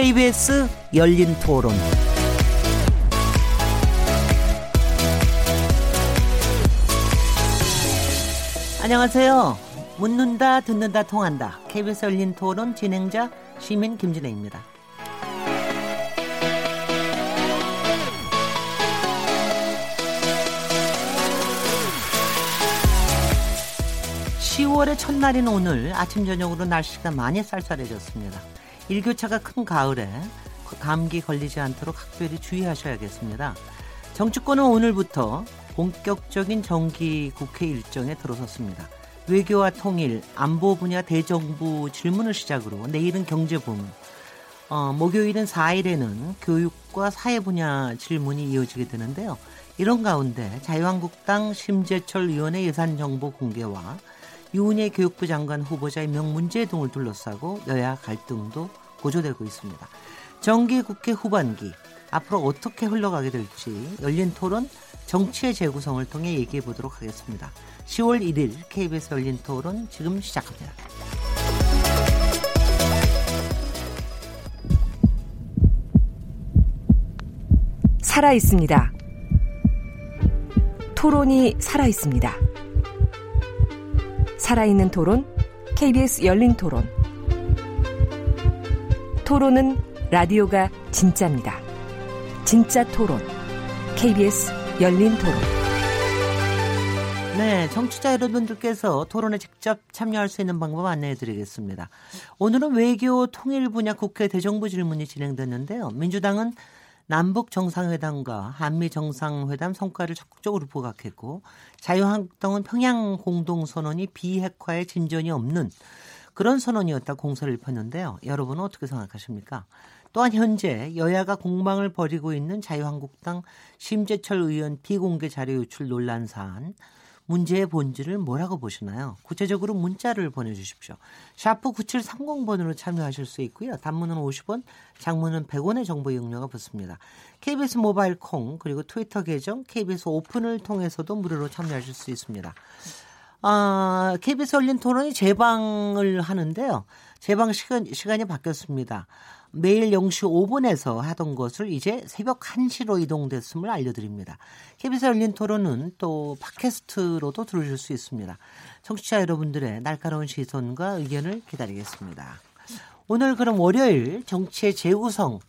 KBS 열린 토론. 안녕하세요. 묻는다, 듣는다, 통한다. KBS 열린 토론 진행자 시민 김진혜입니다. 10월의 첫날인 오늘 아침 저녁으로 날씨가 많이 쌀쌀해졌습니다. 일교차가 큰 가을에 감기 걸리지 않도록 각별히 주의하셔야겠습니다. 정치권은 오늘부터 본격적인 정기 국회 일정에 들어섰습니다. 외교와 통일, 안보 분야 대정부 질문을 시작으로 내일은 경제 부문, 어, 목요일은 4일에는 교육과 사회 분야 질문이 이어지게 되는데요. 이런 가운데 자유한국당 심재철 의원의 예산 정보 공개와 유은혜 교육부 장관 후보자의 명문제 등을 둘러싸고 여야 갈등도 고조되고 있습니다. 정기 국회 후반기 앞으로 어떻게 흘러가게 될지 열린 토론 정치의 재구성을 통해 얘기해 보도록 하겠습니다. 10월 1일 KBS 열린 토론 지금 시작합니다. 살아 있습니다. 토론이 살아 있습니다. 살아있는 토론, KBS 열린 토론. 토론은 라디오가 진짜입니다. 진짜 토론, KBS 열린 토론. 네, 정치자 여러분들께서 토론에 직접 참여할 수 있는 방법 안내해 드리겠습니다. 오늘은 외교 통일 분야 국회 대정부 질문이 진행됐는데요. 민주당은 남북 정상회담과 한미 정상회담 성과를 적극적으로 부각했고 자유한국당은 평양 공동선언이 비핵화에 진전이 없는 그런 선언이었다 공세를 폈는데요. 여러분은 어떻게 생각하십니까? 또한 현재 여야가 공방을 벌이고 있는 자유한국당 심재철 의원 비공개 자료 유출 논란 사안 문제의 본질을 뭐라고 보시나요? 구체적으로 문자를 보내주십시오. 샤프 9730번으로 참여하실 수 있고요. 단문은 50원, 장문은 100원의 정보 이용료가 붙습니다. KBS 모바일 콩 그리고 트위터 계정 KBS 오픈을 통해서도 무료로 참여하실 수 있습니다. 아, KBS 열린 토론이 재방을 하는데요. 재방 시간, 시간이 바뀌었습니다. 매일 0시 5분에서 하던 것을 이제 새벽 1시로 이동됐음을 알려드립니다. KBS 열린 토론은 또 팟캐스트로도 들으실 수 있습니다. 청취자 여러분들의 날카로운 시선과 의견을 기다리겠습니다. 오늘 그럼 월요일 정치의 재구성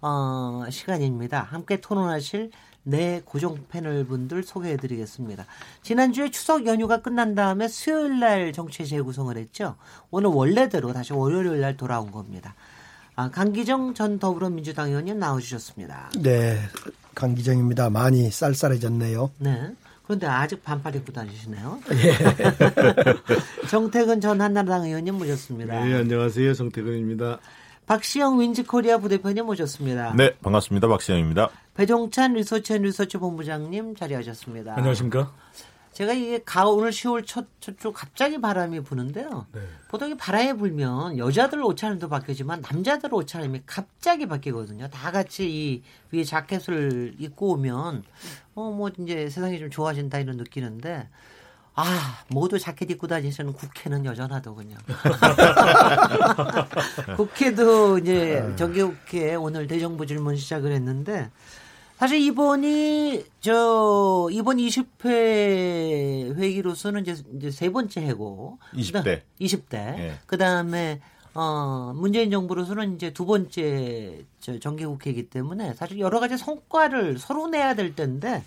어, 시간입니다. 함께 토론하실 네 고정 패널 분들 소개해 드리겠습니다. 지난주에 추석 연휴가 끝난 다음에 수요일 날 정치 재구성을 했죠. 오늘 원래대로 다시 월요일 날 돌아온 겁니다. 아, 강기정 전 더불어민주당 의원님 나와주셨습니다. 네, 강기정입니다. 많이 쌀쌀해졌네요. 네. 그런데 아직 반팔 입고 다니시네요. 예. 정태근 전 한나라당 의원님 모셨습니다. 네, 안녕하세요. 정태근입니다. 박시영 윈지코리아 부대표님 모셨습니다. 네, 반갑습니다. 박시영입니다. 배종찬 리서치 앤 리서치 본부장님 자리하셨습니다. 안녕하십니까? 제가 이게 가을 오늘 10월 첫, 첫주 갑자기 바람이 부는데요. 네. 보통 이 바람이 불면 여자들 옷차림도 바뀌지만 남자들 옷차림이 갑자기 바뀌거든요. 다 같이 이 위에 자켓을 입고 오면 어 뭐 이제 세상이 좀 좋아진다 이런 느끼는데 아, 모두 자켓 입고 다니시는 국회는 여전하더군요. 국회도 이제 네. 정기국회 오늘 대정부 질문 시작을 했는데 사실 이번이 저 이번 20회 회기로서는 이제, 이제 세 번째 해고. 20대. 20대. 네. 그다음에 어 문재인 정부로서는 이제 두 번째 저 정기국회이기 때문에 사실 여러 가지 성과를 서로 내야 될 텐데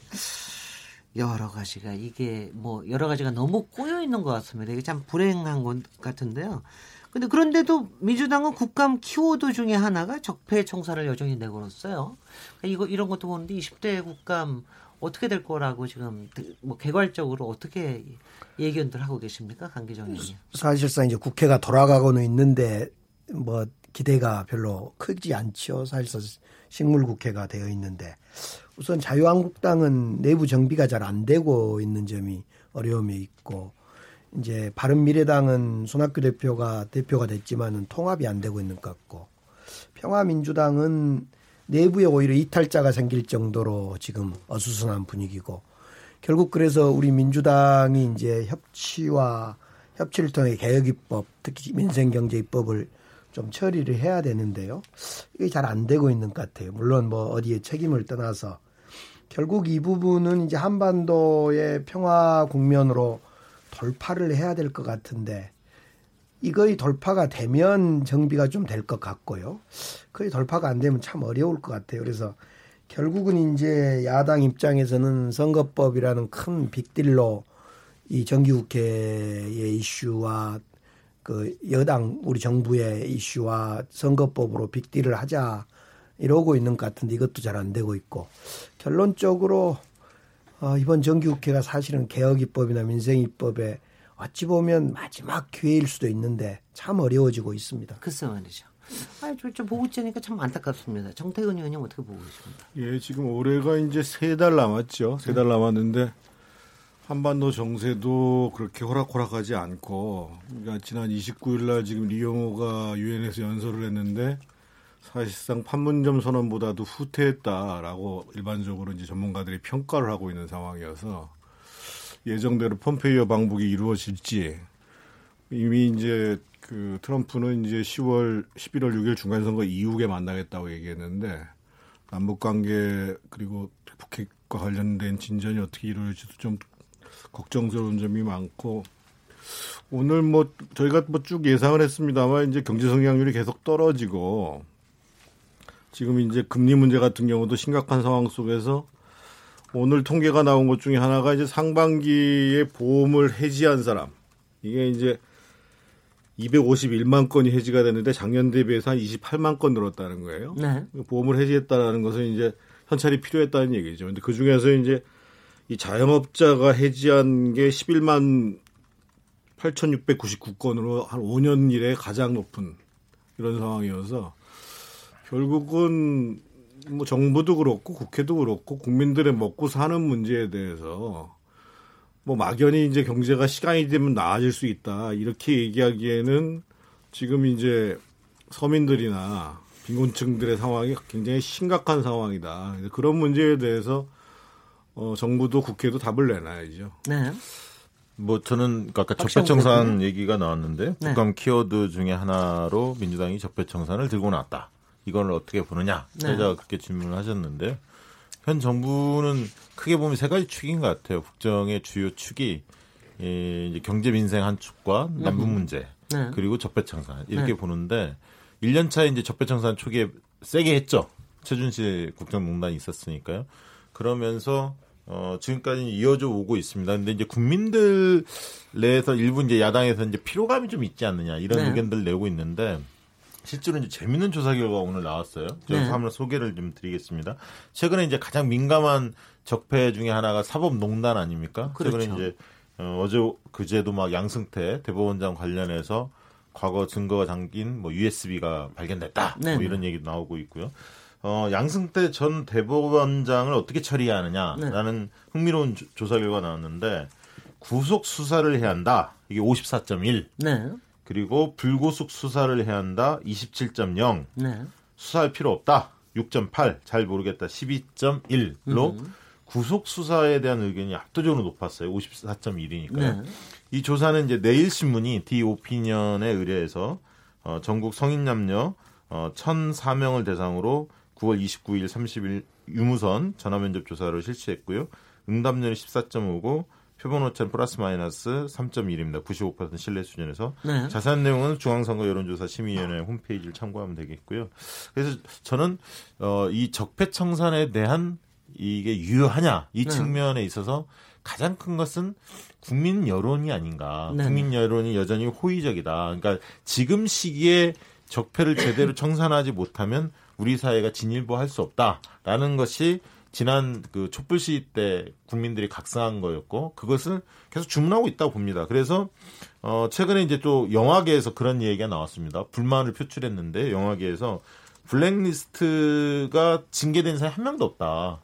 여러 가지가 이게 뭐 여러 가지가 너무 꼬여 있는 것 같습니다. 이게 참 불행한 것 같은데요. 근데 그런데도 민주당은 국감 키워드 중에 하나가 적폐 청사를 여전히 내걸었어요. 그러니까 이거 이런 것도 보는데 20대 국감 어떻게 될 거라고 지금 뭐 개괄적으로 어떻게 예견들 하고 계십니까, 강기정 의원님? 사실상 이제 국회가 돌아가고는 있는데 뭐 기대가 별로 크지 않죠. 사실상 식물 국회가 되어 있는데 우선 자유한국당은 내부 정비가 잘 안 되고 있는 점이 어려움이 있고 이제 바른미래당은 손학규 대표가 대표가 됐지만은 통합이 안 되고 있는 것 같고 평화민주당은 내부에 오히려 이탈자가 생길 정도로 지금 어수선한 분위기고 결국 그래서 우리 민주당이 이제 협치와 협치를 통해 개혁 입법 특히 민생경제 입법을 좀 처리를 해야 되는데요. 이게 잘 안 되고 있는 것 같아요. 물론 뭐 어디에 책임을 떠나서 결국 이 부분은 이제 한반도의 평화 국면으로 돌파를 해야 될 것 같은데 이거의 돌파가 되면 정비가 좀 될 것 같고요. 거의 돌파가 안 되면 참 어려울 것 같아요. 그래서 결국은 이제 야당 입장에서는 선거법이라는 큰 빅딜로 이 정기국회의 이슈와 그 여당 우리 정부의 이슈와 선거법으로 빅딜을 하자 이러고 있는 것 같은데 이것도 잘 안 되고 있고 결론적으로 어, 이번 정기국회가 사실은 개혁입법이나 민생입법에 어찌 보면 마지막 기회일 수도 있는데 참 어려워지고 있습니다. 글쎄 말이죠. 아니, 저, 보고 있으니까 참 안타깝습니다. 정태근 의원님 어떻게 보고 계십니까? 예, 지금 올해가 이제 세 달 남았죠. 세 달 남았는데 한반도 정세도 그렇게 호락호락하지 않고 그러니까 지난 29일 날 지금 리용호가 유엔에서 연설을 했는데 사실상 판문점 선언보다도 후퇴했다라고 일반적으로 이제 전문가들이 평가를 하고 있는 상황이어서 예정대로 폼페이오 방북이 이루어질지 이미 이제 그 트럼프는 이제 10월 11월 6일 중간 선거 이후에 만나겠다고 얘기했는데 남북 관계 그리고 북핵과 관련된 진전이 어떻게 이루어질지도 좀 걱정스러운 점이 많고 오늘 뭐 저희가 뭐 쭉 예상을 했습니다만 이제 경제 성장률이 계속 떨어지고 지금 이제 금리 문제 같은 경우도 심각한 상황 속에서 오늘 통계가 나온 것 중에 하나가 이제 상반기에 보험을 해지한 사람 이게 이제 251만 건이 해지가 됐는데 작년 대비해서 한 28만 건 늘었다는 거예요. 네. 보험을 해지했다라는 것은 이제 현찰이 필요했다는 얘기죠. 근데 그 중에서 이제 이 자영업자가 해지한 게 11만 8,699건으로 한 5년 이래 가장 높은 이런 상황이어서 결국은 뭐 정부도 그렇고 국회도 그렇고 국민들의 먹고 사는 문제에 대해서 뭐 막연히 이제 경제가 시간이 되면 나아질 수 있다 이렇게 얘기하기에는 지금 이제 서민들이나 빈곤층들의 상황이 굉장히 심각한 상황이다. 그런 문제에 대해서 어, 정부도 국회도 답을 내놔야죠. 네. 뭐 저는 아까 적폐청산 얘기가 나왔는데 네. 국감 키워드 중에 하나로 민주당이 적폐청산을 들고 나왔다. 이걸 어떻게 보느냐? 네. 제가 그렇게 질문을 하셨는데 현 정부는 크게 보면 세 가지 축인 것 같아요. 국정의 주요 축이 예, 이제 경제 민생 한 축과 남북 음. 문제 네. 그리고 적폐청산 이렇게 네. 보는데 1년 차에 이제 적폐청산 초기에 세게 했죠. 최준실 국정농단이 있었으니까요. 그러면서 어, 지금까지 이어져 오고 있습니다. 근데 이제 국민들 내에서 일부 이제 야당에서 이제 피로감이 좀 있지 않느냐 이런 네. 의견들 내고 있는데 실제로 이제 재밌는 조사 결과 오늘 나왔어요. 저희 네. 한번 소개를 좀 드리겠습니다. 최근에 이제 가장 민감한 적폐 중에 하나가 사법농단 아닙니까? 그렇죠. 최근에 이제 어, 어제 그제도 막 양승태 대법원장 관련해서 과거 증거가 담긴 뭐 USB가 발견됐다. 네. 뭐 이런 얘기 나오고 있고요. 어, 양승태 전 대법원장을 어떻게 처리하느냐라는 네. 흥미로운 조, 사 결과 나왔는데 구속 수사를 해야 한다. 이게 54.1. 네. 그리고 불구속 수사를 해야 한다. 27.0. 네. 수사할 필요 없다. 6.8. 잘 모르겠다. 12.1로 음. 구속 수사에 대한 의견이 압도적으로 높았어요. 54.1이니까요. 네. 이 조사는 이제 내일 신문이 디오피니언에 의뢰해서 어, 전국 성인 남녀 어, 1,004명을 대상으로 9월 29일 30일 유무선 전화 면접 조사를 실시했고요. 응답률이 14.5고 표본 오차는 플러스 마이너스 3.1입니다. 95% 신뢰 수준에서 네. 자세한 내용은 중앙선거 여론조사 심의위원회 홈페이지를 참고하면 되겠고요. 그래서 저는 어, 이 적폐청산에 대한 이게 유효하냐 이 네. 측면에 있어서 가장 큰 것은 국민 여론이 아닌가. 네. 국민 여론이 여전히 호의적이다. 그러니까 지금 시기에 적폐를 제대로 청산하지 못하면 우리 사회가 진일보할 수 없다라는 것이 지난 그 촛불 시위 때 국민들이 각성한 거였고 그것을 계속 주문하고 있다고 봅니다. 그래서 어 최근에 이제 또 영화계에서 그런 얘기가 나왔습니다. 불만을 표출했는데 영화계에서 블랙리스트가 징계된 사람이 한 명도 없다.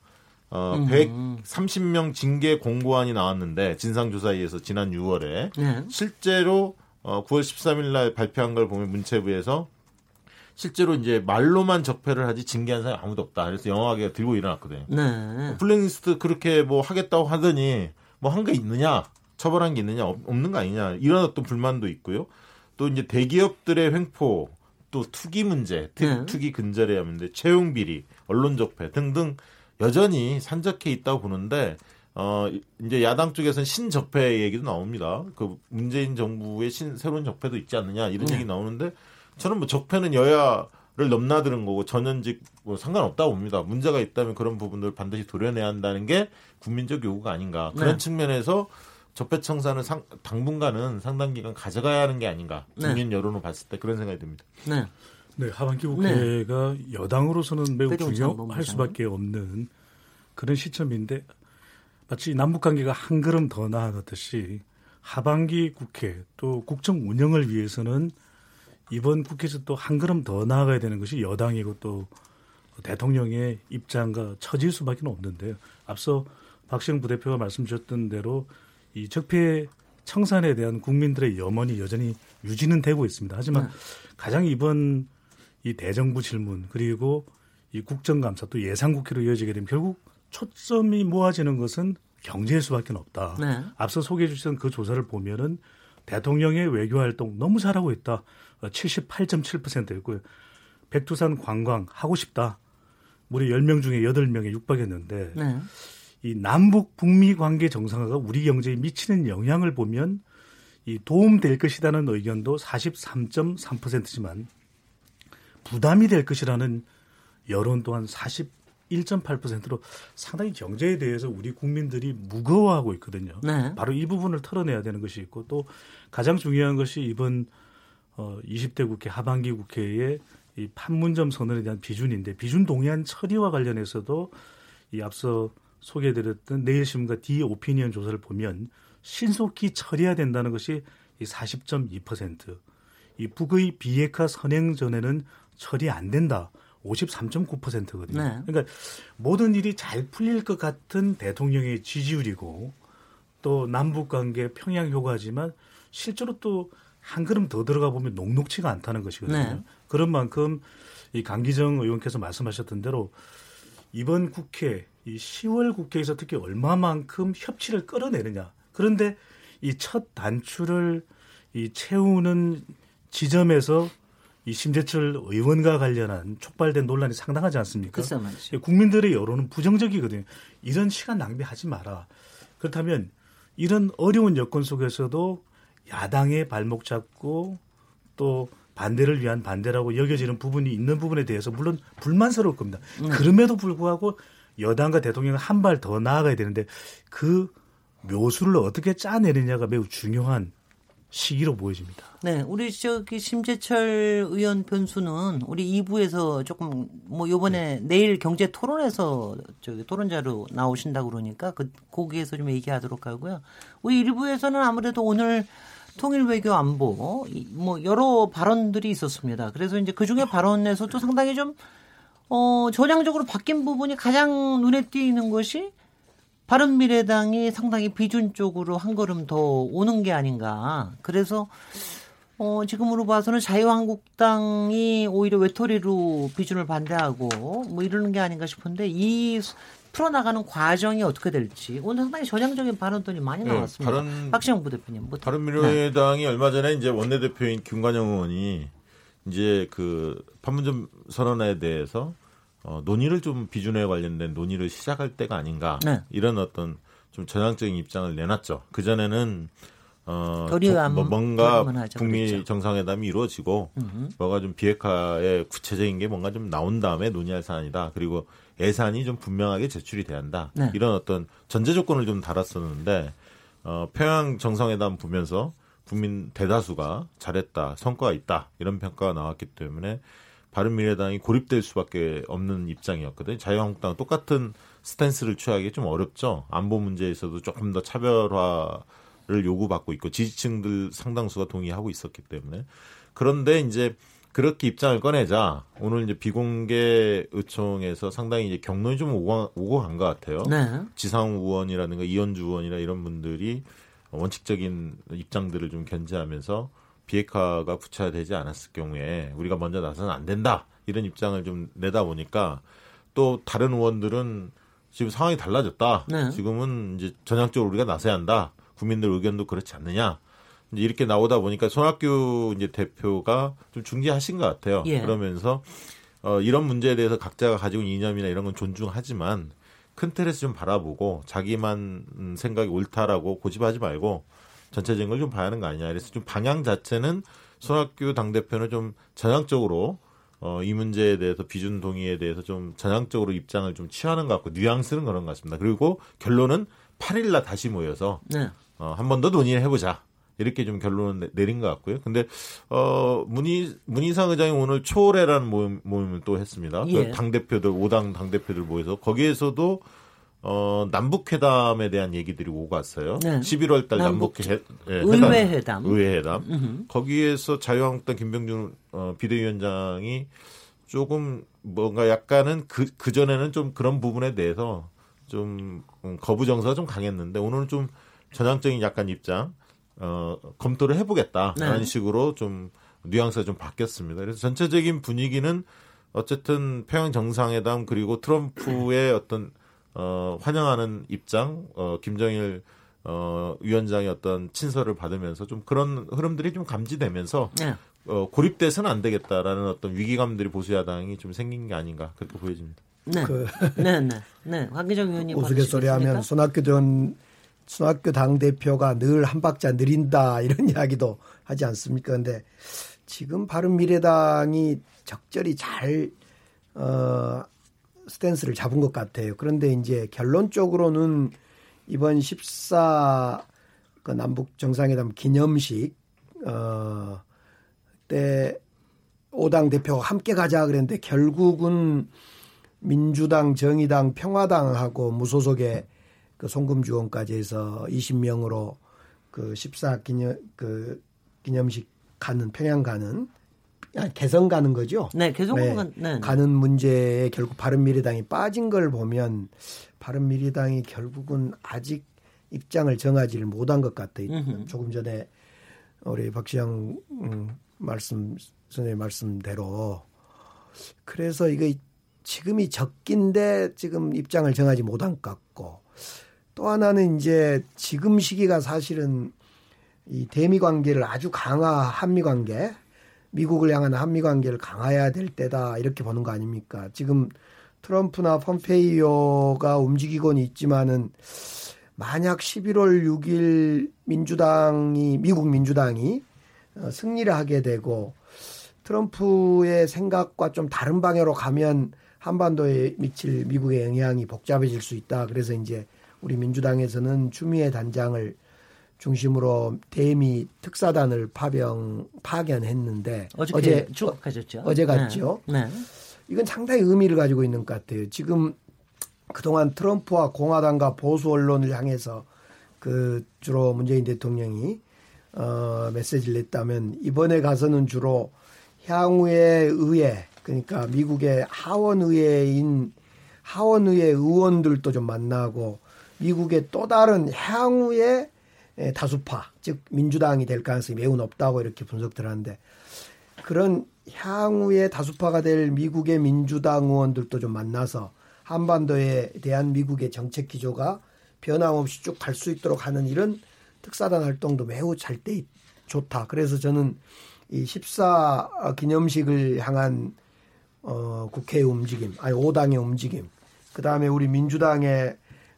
어, 음. 130명 징계 공고안이 나왔는데 진상조사위에서 지난 6월에 네. 실제로 어, 9월 13일 날 발표한 걸 보면 문체부에서 실제로 이제 말로만 적폐를 하지 징계한 사람이 아무도 없다. 그래서 영화계가 들고 일어났거든요. 네. 블랙리스트 그렇게 뭐 하겠다고 하더니 뭐 한 게 있느냐? 처벌한 게 있느냐? 없는 거 아니냐? 이런 어떤 불만도 있고요. 또 이제 대기업들의 횡포 또 투기 문제, 네. 투기 근절해야 하는데 채용 비리, 언론 적폐 등등 여전히 산적해 있다고 보는데 어 이제 야당 쪽에서는 신적폐 얘기도 나옵니다. 그 문재인 정부의 신 새로운 적폐도 있지 않느냐 이런 네. 얘기 나오는데 저는 뭐 적폐는 여야를 넘나드는 거고 전현직 뭐 상관없다고 봅니다. 문제가 있다면 그런 부분들 반드시 도려내야 한다는 게 국민적 요구가 아닌가 그런 네. 측면에서 적폐 청산을 상, 당분간은 상당 기간 가져가야 하는 게 아닌가 네. 국민 여론을 봤을 때 그런 생각이 듭니다. 네. 네, 하반기 국회가 네. 여당으로서는 매우 중요할 수밖에 없는 그런 시점인데 마치 남북 관계가 한 걸음 더 나아갔듯이 하반기 국회 또 국정 운영을 위해서는 이번 국회에서 또 한 걸음 더 나아가야 되는 것이 여당이고 또 대통령의 입장과 처질 수밖에 없는데요. 앞서 박시영 부대표가 말씀 주셨던 대로 이 적폐 청산에 대한 국민들의 염원이 여전히 유지는 되고 있습니다. 하지만 네. 가장 이번 이 대정부 질문 그리고 이 국정감사 또 예상국회로 이어지게 되면 결국 초점이 모아지는 것은 경제일 수밖에 없다. 네. 앞서 소개해 주신 그 조사를 보면은 대통령의 외교 활동 너무 잘하고 있다. 78.7%였고요. 백두산 관광 하고 싶다. 우리 10명 중에 8명에 육박했는데 네. 이 남북 북미 관계 정상화가 우리 경제에 미치는 영향을 보면 이 도움될 것이라는 의견도 43.3%지만 부담이 될 것이라는 여론 또한 41.8%로 상당히 경제에 대해서 우리 국민들이 무거워하고 있거든요. 네. 바로 이 부분을 털어내야 되는 것이 있고 또 가장 중요한 것이 이번 어 20대 국회 하반기 국회의 이 판문점 선언에 대한 비준인데 비준 동의안 처리와 관련해서도 이 앞서 소개해드렸던 내일신문과 디 오피니언 조사를 보면 신속히 처리해야 된다는 것이 이 40.2%. 이 북의 비핵화 선행 전에는 처리 안 된다. 53.9%거든요. 네. 그러니까 모든 일이 잘 풀릴 것 같은 대통령의 지지율이고 또 남북 관계 평양 효과지만 실제로 또 한 걸음 더 들어가 보면 녹록치가 않다는 것이거든요. 네. 그런 만큼 이 강기정 의원께서 말씀하셨던 대로 이번 국회 이 10월 국회에서 특히 얼마만큼 협치를 끌어내느냐. 그런데 이 첫 단추를 이 채우는 지점에서 이 심재철 의원과 관련한 촉발된 논란이 상당하지 않습니까? 글쎄 국민들의 여론은 부정적이거든요. 이런 시간 낭비하지 마라. 그렇다면 이런 어려운 여건 속에서도 야당의 발목 잡고 또 반대를 위한 반대라고 여겨지는 부분이 있는 부분에 대해서 물론 불만스러울 겁니다. 음. 그럼에도 불구하고 여당과 대통령은 한 발 더 나아가야 되는데 그 묘수를 어떻게 짜내느냐가 매우 중요한 시기로 보여집니다. 네, 우리 저기 심재철 의원 변수는 우리 2부에서 조금 뭐 요번에 네. 내일 경제 토론에서 저기 토론자로 나오신다고 그러니까 그 거기에서 좀 얘기하도록 하고요. 우리 1부에서는 아무래도 오늘 통일 외교 안보 뭐 여러 발언들이 있었습니다. 그래서 이제 그 중에 발언에서도 상당히 좀 어, 전향적으로 바뀐 부분이 가장 눈에 띄는 것이 바른 미래당이 상당히 비준 쪽으로 한 걸음 더 오는 게 아닌가. 그래서 어, 지금으로 봐서는 자유한국당이 오히려 외톨이로 비준을 반대하고 뭐 이러는 게 아닌가 싶은데 이 풀어나가는 과정이 어떻게 될지 오늘 상당히 전향적인 발언들이 많이 네, 나왔습니다. 네, 바른, 박시영 부대표님. 뭐, 바른미래당이 네. 얼마 전에 이제 원내대표인 김관영 의원이 이제 그 판문점 선언에 대해서 어, 논의를 좀 비준에 관련된 논의를 시작할 때가 아닌가 네. 이런 어떤 좀 전향적인 입장을 내놨죠. 그 전에는 어, 뭐 뭔가 북미 그렇죠. 정상회담이 이루어지고 음흠. 뭐가 좀 비핵화의 구체적인 게 뭔가 좀 나온 다음에 논의할 사안이다. 그리고 예산이 좀 분명하게 제출이 돼야 한다. 네. 이런 어떤 전제 조건을 좀 달았었는데 어, 평양 정상회담 보면서 국민 대다수가 잘했다, 성과가 있다 이런 평가가 나왔기 때문에 바른미래당이 고립될 수밖에 없는 입장이었거든요. 자유한국당 똑같은 스탠스를 취하기 좀 어렵죠. 안보 문제에서도 조금 더 차별화를 요구받고 있고 지지층들 상당수가 동의하고 있었기 때문에 그런데 이제 그렇게 입장을 꺼내자 오늘 이제 비공개 의총에서 상당히 이제 경론이 좀 오고, 오고 간 것 같아요. 네. 지상 의원이라든가 이현주 의원이나 이런 분들이 원칙적인 입장들을 좀 견제하면서 비핵화가 구체화되지 않았을 경우에 우리가 먼저 나서는 안 된다 이런 입장을 좀 내다 보니까 또 다른 의원들은 지금 상황이 달라졌다. 네. 지금은 이제 전향적으로 우리가 나서야 한다. 국민들 의견도 그렇지 않느냐. 이렇게 나오다 보니까 손학규 이제 대표가 좀 중지하신 것 같아요. 예. 그러면서 어, 이런 문제에 대해서 각자가 가지고 있는 이념이나 이런 건 존중하지만 큰 틀에서 좀 바라보고 자기만 생각이 옳다라고 고집하지 말고 전체적인 걸 좀 봐야 하는 거 아니냐. 그래서 좀 방향 자체는 손학규 당대표는 좀 전향적으로 어, 이 문제에 대해서 비준 동의에 대해서 좀 전향적으로 입장을 좀 취하는 것 같고 뉘앙스는 그런 것 같습니다. 그리고 결론은 8일날 다시 모여서 네. 어, 한 번 더 논의를 해보자. 이렇게 좀 결론을 내린 것 같고요. 근데 어 문희 문희상 의장이 오늘 초월회라는 모임, 모임을 또 했습니다. 그 예. 그당 대표들 5당 당 대표들 모여서 거기에서도 어 남북 회담에 대한 얘기들이 오고 왔어요. 네. 11월 달 남북, 남북 회, 예, 의회 회담. 의회 회담. 음흠. 거기에서 자유한국당 김병준 어, 비대위원장이 조금 뭔가 약간은 그, 그전에는 좀 그런 부분에 대해서 좀 음, 거부 정서가 좀 강했는데 오늘은 좀 전향적인 약간 입장 어, 검토를 해보겠다라는 네. 식으로 좀 뉘앙스가 좀 바뀌었습니다. 그래서 전체적인 분위기는 어쨌든 평양 정상회담 그리고 트럼프의 어떤 어, 환영하는 입장, 어, 김정일 어, 위원장의 어떤 친서를 받으면서 좀 그런 흐름들이 좀 감지되면서 네. 어, 고립돼서는 안 되겠다라는 어떤 위기감들이 보수야당이 좀 생긴 게 아닌가 그렇게 보여집니다. 네, 그, 네, 네, 네. 황기정 의원님 우스갯소리 하면 손학규 전 손학규 당 대표가 늘 한 박자 느린다 이런 이야기도 하지 않습니까? 근데 지금 바른미래당이 적절히 잘 어, 스탠스를 잡은 것 같아요. 그런데 이제 결론적으로는 이번 14 그 남북 정상회담 기념식 어, 때 5당 대표가 함께 가자 그랬는데 결국은 민주당, 정의당, 평화당하고 무소속의 그 송금 주 원까지 해서 20명으로 그 14 기념 그 기념식 가는 평양 가는 아니, 개성 가는 거죠. 네, 개성 네, 네. 가는 문제에 결국 바른미래당이 빠진 걸 보면 바른미래당이 결국은 아직 입장을 정하지를 못한 것 같아요. 음흠. 조금 전에 우리 박시영 음, 말씀 선생님 말씀대로 그래서 이거 지금이 적긴데 지금 입장을 정하지 못한 것 같고 또 하나는 이제 지금 시기가 사실은 이 대미 관계를 아주 강화 한미 관계 미국을 향한 한미 관계를 강화해야 될 때다 이렇게 보는 거 아닙니까? 지금 트럼프나 펌페이오가 움직이곤 있지만은 만약 11월 6일 민주당이 미국 민주당이 어, 승리를 하게 되고 트럼프의 생각과 좀 다른 방향으로 가면 한반도에 미칠 미국의 영향이 복잡해질 수 있다. 그래서 이제 우리 민주당에서는 추미애 단장을 중심으로 대미 특사단을 파병 파견했는데 어제 쭉 가셨죠. 어제 갔죠. 네. 네. 이건 상당히 의미를 가지고 있는 것 같아요. 지금 그동안 트럼프와 공화당과 보수 언론을 향해서 그 주로 문재인 대통령이 어 메시지를 냈다면 이번에 가서는 주로 향후의 의회 그러니까 미국의 하원 의회인 하원 의회 의원들도 좀 만나고 미국의 또 다른 향후의 다수파, 즉 민주당이 될 가능성이 매우 높다고 이렇게 분석들 하는데 그런 향후의 다수파가 될 미국의 민주당 의원들도 좀 만나서 한반도에 대한 미국의 정책 기조가 변함없이 쭉 갈 수 있도록 하는 이런 특사단 활동도 매우 잘 돼 좋다. 그래서 저는 이 14 기념식을 향한 어, 국회의 움직임, 아니 5당의 움직임, 그 다음에 우리 민주당의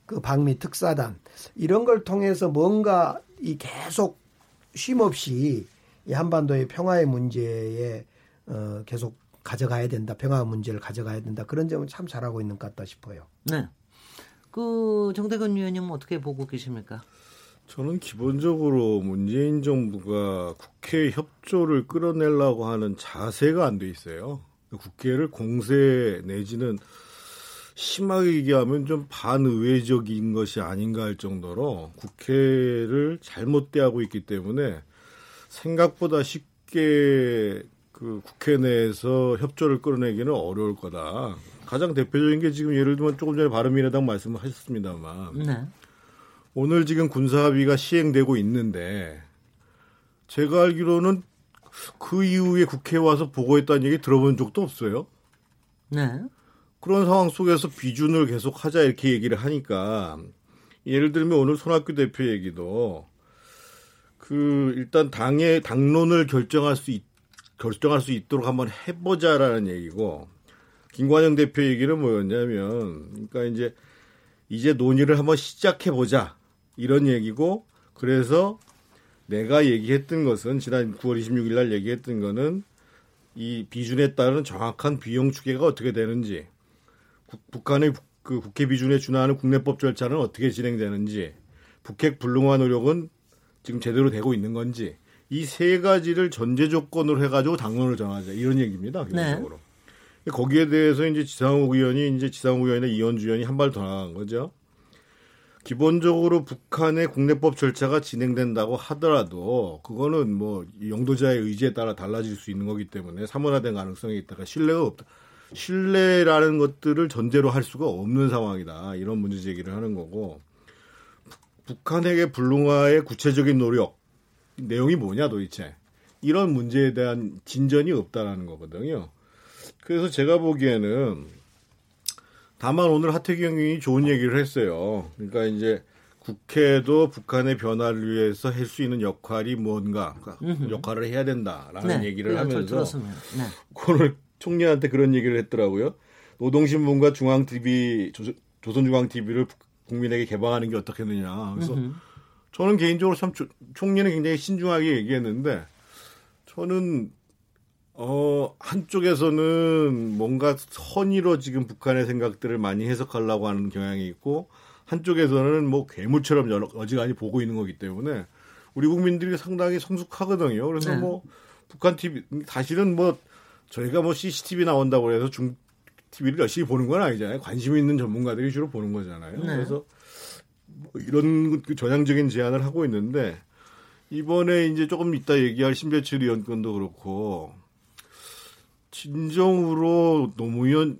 그 방미 특사단 이런 걸 통해서 뭔가 이 계속 쉼 없이 이 한반도의 평화의 문제에 어 계속 가져가야 된다. 평화 문제를 가져가야 된다. 그런 점은 참 잘하고 있는 것 같다 싶어요. 네. 그 정대근 위원님은 어떻게 보고 계십니까? 저는 기본적으로 문재인 정부가 국회 협조를 끌어내려고 하는 자세가 안 돼 있어요. 국회를 공세 내지는 심하게 얘기하면 좀 반의회적인 것이 아닌가 할 정도로 국회를 잘못 대하고 있기 때문에 생각보다 쉽게 그 국회 내에서 협조를 끌어내기는 어려울 거다. 가장 대표적인 게 지금 예를 들면 조금 전에 바른미래당 말씀을 하셨습니다만 네. 오늘 지금 군사합의가 시행되고 있는데 제가 알기로는 그 이후에 국회에 와서 보고했다는 얘기 들어본 적도 없어요. 네. 그런 상황 속에서 비준을 계속 하자 이렇게 얘기를 하니까 예를 들면 오늘 손학규 대표 얘기도 그 일단 당의 당론을 결정할 수 있, 결정할 수 있도록 한번 해보자라는 얘기고 김관영 대표 얘기는 뭐였냐면 그러니까 이제 이제 논의를 한번 시작해 보자 이런 얘기고 그래서 내가 얘기했던 것은 지난 9월 26일 날 얘기했던 거는 이 비준에 따른 정확한 비용 추계가 어떻게 되는지 북한의 그 국회 비준에 준하는 국내법 절차는 어떻게 진행되는지 북핵 불능화 노력은 지금 제대로 되고 있는 건지 이 세 가지를 전제 조건으로 해가지고 당론을 정하자 이런 얘기입니다. 네. 기본적으로. 네. 거기에 대해서 이제 지상욱 의원이 이제 지상욱 의원이나 이현주 의원이 한 발 더 나간 거죠. 기본적으로 북한의 국내법 절차가 진행된다고 하더라도 그거는 뭐 영도자의 의지에 따라 달라질 수 있는 거기 때문에 사문화된 가능성이 있다가 신뢰가 없다. 신뢰라는 것들을 전제로 할 수가 없는 상황이다. 이런 문제 제기를 하는 거고 북한에게 불능화의 구체적인 노력 내용이 뭐냐 도대체 이런 문제에 대한 진전이 없다라는 거거든요. 그래서 제가 보기에는 다만 오늘 하태경 의원이 좋은 얘기를 했어요. 그러니까 이제 국회도 북한의 변화를 위해서 할 수 있는 역할이 뭔가 그러니까 역할을 해야 된다라는 네, 얘기를 하면서 네. 오늘 총리한테 그런 얘기를 했더라고요. 노동신문과 중앙TV 조선 중앙TV를 국민에게 개방하는 게 어떻겠느냐. 그래서. 저는 개인적으로 참 총리는 굉장히 신중하게 얘기했는데 저는 어 한쪽에서는 뭔가 선의로 지금 북한의 생각들을 많이 해석하려고 하는 경향이 있고 한쪽에서는 뭐 괴물처럼 여러 어지간히 보고 있는 거기 때문에 우리 국민들이 상당히 성숙하거든요. 그래서 네. 뭐 북한 TV 사실은 뭐 저희가 뭐 CCTV 나온다고 해서 중 TV를 열심히 보는 건 아니잖아요. 관심 있는 전문가들이 주로 보는 거잖아요. 네. 그래서 뭐 이런 그 전향적인 제안을 하고 있는데 이번에 이제 조금 이따 얘기할 신배철 의원 건도 그렇고 진정으로 노무현